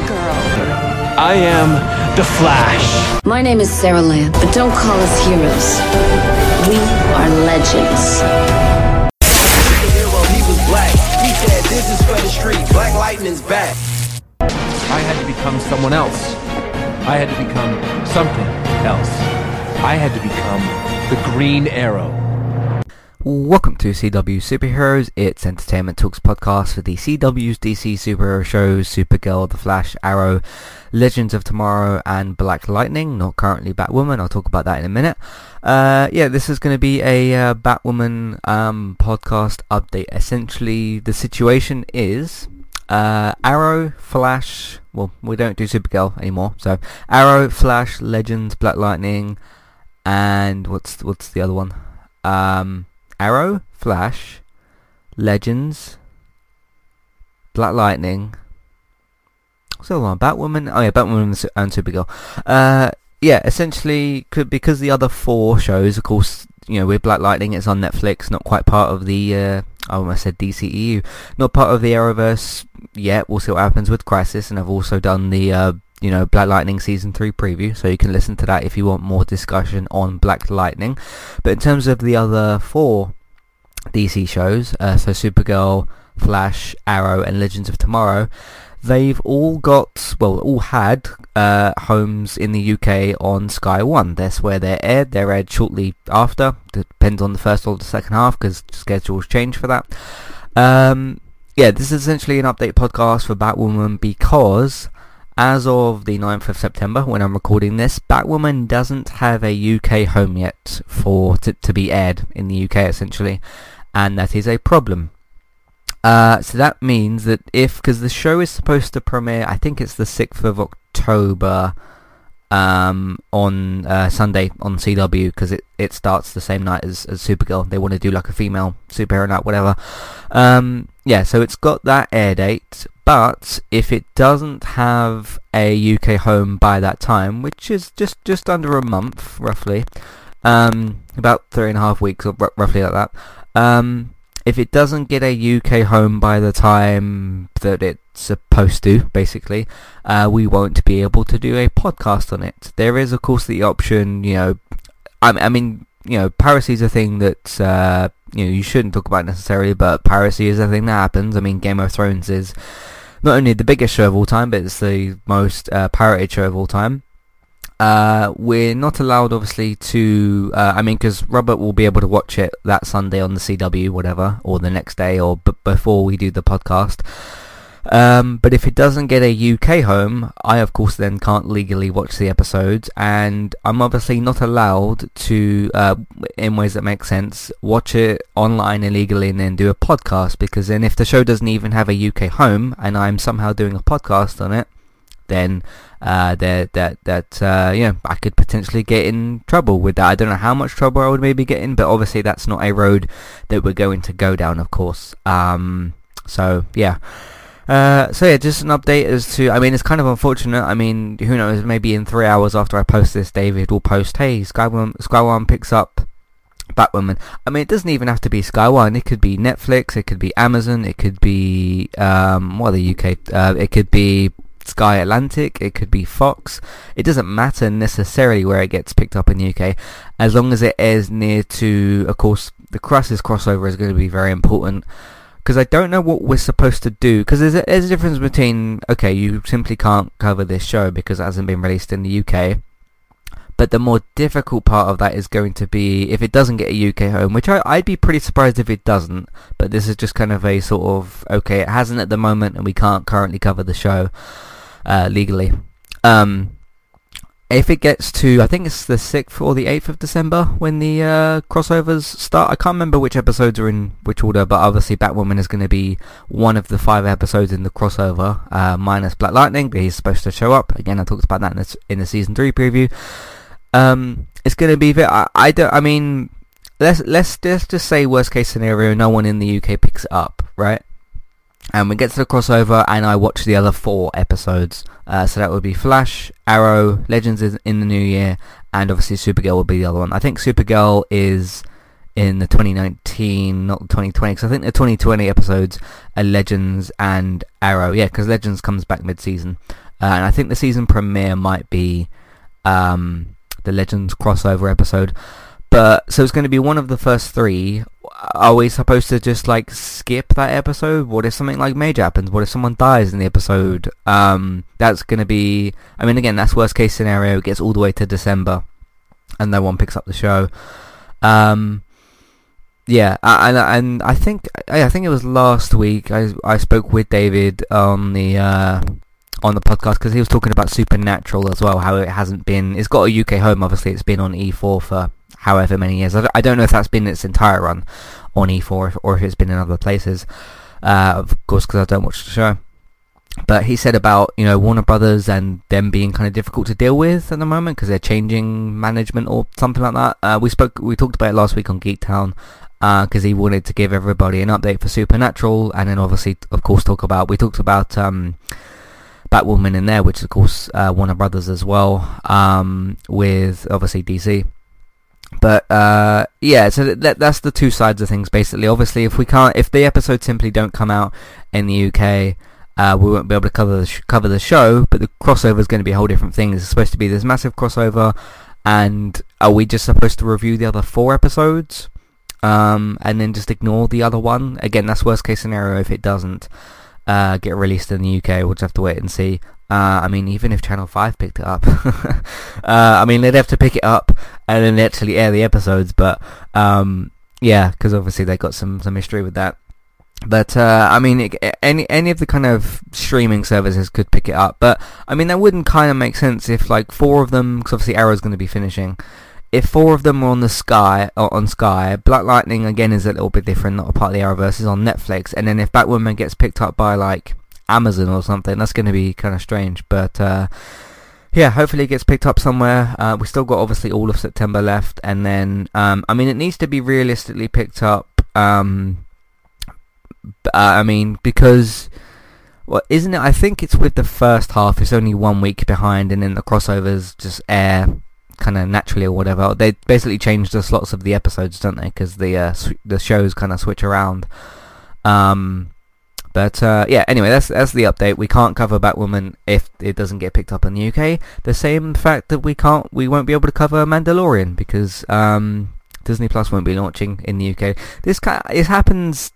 Supergirl. I am the Flash. My name is Sara Lance, but don't call us heroes. We are legends. he was black. He said, this is for the street. Black Lightning's back. I had to become someone else. I had to become something else. I had to become the Green Arrow. Welcome to CW Superheroes. It's Entertainment Talks podcast for the CW's DC superhero shows Supergirl, The Flash, Arrow, Legends of Tomorrow, and Black Lightning. Not currently Batwoman. I'll talk about that in a minute. Uh, yeah, this is going to be a uh, Batwoman um, podcast update. Essentially, the situation is uh, Arrow, Flash. Well, we don't do Supergirl anymore. So Arrow, Flash, Legends, Black Lightning, and what's what's the other one? Um, Arrow, Flash, Legends, Black Lightning. So on? Batwoman. Oh yeah, Batwoman and Su- and Supergirl. Uh, yeah, essentially, could because the other four shows, of course, you know, with Black Lightning, it's on Netflix, not quite part of the. Uh, I almost said DCEU, not part of the Arrowverse yet. We'll see what happens with Crisis, and I've also done the. Uh, you know, Black Lightning season three preview, so you can listen to that if you want more discussion on Black Lightning. But in terms of the other four DC shows, uh, so Supergirl, Flash, Arrow, and Legends of Tomorrow, they've all got, well, all had uh, homes in the UK on Sky One. That's where they're aired. They're aired shortly after. Depends on the first or the second half because schedules change for that. Um, yeah, this is essentially an update podcast for Batwoman because as of the 9th of September, when I'm recording this, Batwoman doesn't have a UK home yet for to, to be aired in the UK, essentially, and that is a problem. Uh, so that means that if, because the show is supposed to premiere, I think it's the 6th of October um, on uh, Sunday on CW, because it, it starts the same night as, as Supergirl. They want to do like a female superhero night, whatever. Um, yeah, so it's got that air date, but if it doesn't have a UK home by that time, which is just, just under a month, roughly, um, about three and a half weeks, or r- roughly like that, um, if it doesn't get a UK home by the time that it's supposed to, basically, uh, we won't be able to do a podcast on it. There is, of course, the option, you know, I, I mean, you know, piracy is a thing that, uh, you know, you shouldn't talk about necessarily, but piracy is a thing that happens. I mean, Game of Thrones is not only the biggest show of all time, but it's the most uh, pirated show of all time. Uh, we're not allowed, obviously, to. Uh, I mean, because Robert will be able to watch it that Sunday on the CW, whatever, or the next day, or b- before we do the podcast. Um, but if it doesn't get a UK home, I of course then can't legally watch the episodes, and I'm obviously not allowed to, uh, in ways that make sense, watch it online illegally and then do a podcast. Because then, if the show doesn't even have a UK home, and I'm somehow doing a podcast on it, then uh, that that that uh, you know I could potentially get in trouble with that. I don't know how much trouble I would maybe get in, but obviously that's not a road that we're going to go down, of course. Um, so yeah. Uh, so yeah, just an update as to, I mean, it's kind of unfortunate. I mean, who knows, maybe in three hours after I post this, David will post, hey, Sky One, picks up Batwoman. I mean, it doesn't even have to be Sky One. It could be Netflix, it could be Amazon, it could be, um, what the UK, uh, it could be Sky Atlantic, it could be Fox. It doesn't matter necessarily where it gets picked up in the UK, as long as it airs near to, of course, the Crisis crossover is going to be very important. Because I don't know what we're supposed to do. Because there's a, there's a difference between, okay, you simply can't cover this show because it hasn't been released in the UK. But the more difficult part of that is going to be if it doesn't get a UK home, which I, I'd be pretty surprised if it doesn't. But this is just kind of a sort of, okay, it hasn't at the moment and we can't currently cover the show uh, legally. Um, if it gets to, I think it's the 6th or the 8th of December when the uh, crossovers start. I can't remember which episodes are in which order, but obviously Batwoman is going to be one of the five episodes in the crossover, uh, minus Black Lightning, but he's supposed to show up. Again, I talked about that in the, in the season 3 preview. Um, it's going to be, I, I don't, I mean, let's, let's, let's just say worst case scenario, no one in the UK picks it up, right? And we get to the crossover and I watch the other four episodes. Uh, so that would be Flash, Arrow, Legends is in the new year, and obviously Supergirl will be the other one. I think Supergirl is in the 2019, not the 2020, because I think the 2020 episodes are Legends and Arrow. Yeah, because Legends comes back mid-season. uh, and I think the season premiere might be um, the Legends crossover episode. But so it's going to be one of the first three. Are we supposed to just like skip that episode? What if something like major happens? What if someone dies in the episode? Um, that's to be. I mean, again, that's worst case scenario. It gets all the way to December, and no one picks up the show. Um, yeah, and and I think I think it was last week I I spoke with David on the uh, on the podcast because he was talking about Supernatural as well. How it hasn't been. It's got a UK home. Obviously, it's been on E4 for however many years. I don't know if that's been its entire run on E4 or if it's been in other places. Uh, of course, because I don't watch the show. But he said about you know Warner Brothers and them being kind of difficult to deal with at the moment because they're changing management or something like that. Uh, we spoke, we talked about it last week on Geektown because uh, he wanted to give everybody an update for Supernatural, and then obviously, of course, talk about we talked about um, Batwoman in there, which of course uh, Warner Brothers as well, um, with obviously DC. But uh, yeah, so that, that's the two sides of things basically. Obviously, if we can't, if the episodes simply don't come out in the UK, uh, we won't be able to cover the sh- cover the show. But the crossover is going to be a whole different thing. It's supposed to be this massive crossover, and are we just supposed to review the other four episodes, um, and then just ignore the other one? Again, that's worst case scenario if it doesn't uh, get released in the UK. We'll just have to wait and see. Uh, I mean, even if Channel 5 picked it up, uh, I mean, they'd have to pick it up and then actually air the episodes, but, um, yeah, because obviously they got some, some history with that. But, uh, I mean, it, any, any of the kind of streaming services could pick it up, but, I mean, that wouldn't kind of make sense if, like, four of them, because obviously Arrow's going to be finishing, if four of them were on the Sky, or on Sky, Black Lightning again is a little bit different, not a part of the Arrowverse, is on Netflix, and then if Batwoman gets picked up by, like, Amazon or something. That's going to be kind of strange, but uh, yeah, hopefully it gets picked up somewhere. Uh, we still got obviously all of September left, and then um, I mean it needs to be realistically picked up. Um, uh, I mean because. Well, isn't it? I think it's with the first half. It's only one week behind, and then the crossovers just air kind of naturally or whatever. They basically change the slots of the episodes, don't they? Because the uh, sw- the shows kind of switch around. Um, but uh, yeah, anyway, that's that's the update. We can't cover Batwoman if it doesn't get picked up in the UK. The same fact that we can't, we won't be able to cover Mandalorian because um, Disney Plus won't be launching in the UK. This kind, it happens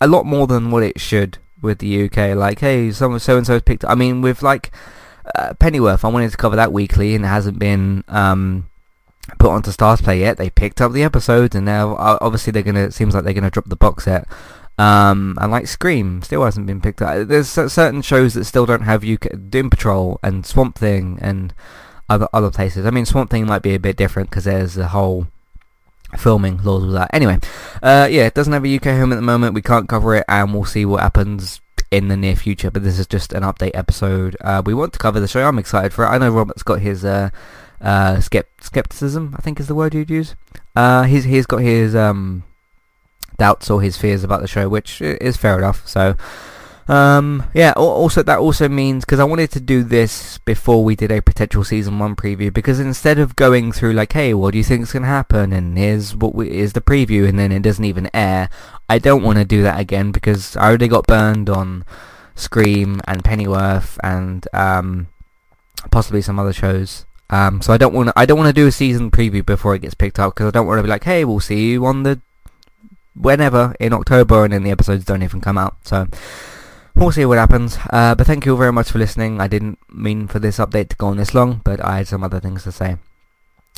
a lot more than what it should with the UK. Like, hey, someone so and so so's picked. I mean, with like uh, Pennyworth, I wanted to cover that weekly, and it hasn't been. Um, put onto StarzPlay yet. They picked up the episodes, and now uh, obviously they're gonna. It seems like they're gonna drop the box set um, and like Scream still hasn't been picked up. There's certain shows that still don't have UK Doom Patrol and Swamp Thing and other other places. I mean, Swamp Thing might be a bit different because there's a whole filming laws with that. Anyway, uh, yeah, it doesn't have a UK home at the moment. We can't cover it, and we'll see what happens in the near future. But this is just an update episode. Uh, we want to cover the show. I'm excited for it. I know Robert's got his uh, uh, skept- skepticism. I think is the word you'd use. Uh, he's he's got his um doubts or his fears about the show, which is fair enough. So, um, yeah. Also, that also means because I wanted to do this before we did a potential season one preview, because instead of going through like, hey, what do you think is going to happen, and here's what we, is the preview, and then it doesn't even air, I don't want to do that again because I already got burned on Scream and Pennyworth and um, possibly some other shows. Um, so I don't want to. I don't want to do a season preview before it gets picked up because I don't want to be like, "Hey, we'll see you on the whenever in October, and then the episodes don't even come out. So we'll see what happens. Uh, but thank you all very much for listening. I didn't mean for this update to go on this long, but I had some other things to say.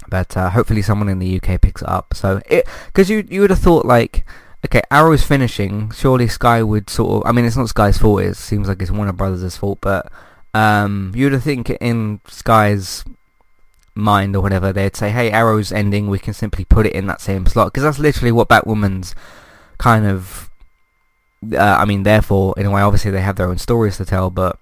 But uh, hopefully someone in the UK picks it up. So it because you you would have thought like. Okay, Arrow's finishing. Surely Sky would sort of. I mean, it's not Sky's fault. It seems like it's Warner Brothers' fault. But um, you'd think in Sky's mind or whatever, they'd say, "Hey, Arrow's ending. We can simply put it in that same slot," because that's literally what Batwoman's kind of. Uh, I mean, therefore, in a way, obviously they have their own stories to tell, but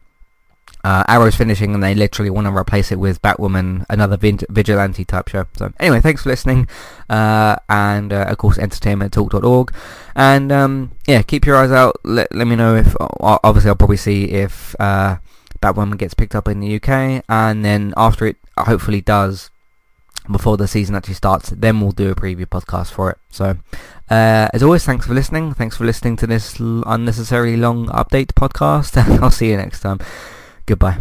uh, Arrow's finishing, and they literally want to replace it with Batwoman, another vigilante type show. So, anyway, thanks for listening, uh, and uh, of course, entertainmenttalk.org, and um, yeah, keep your eyes out. Let let me know if obviously I'll probably see if uh, Batwoman gets picked up in the UK, and then after it hopefully does, before the season actually starts, then we'll do a preview podcast for it. So, uh, as always, thanks for listening. Thanks for listening to this unnecessarily long update podcast, and I'll see you next time. Goodbye.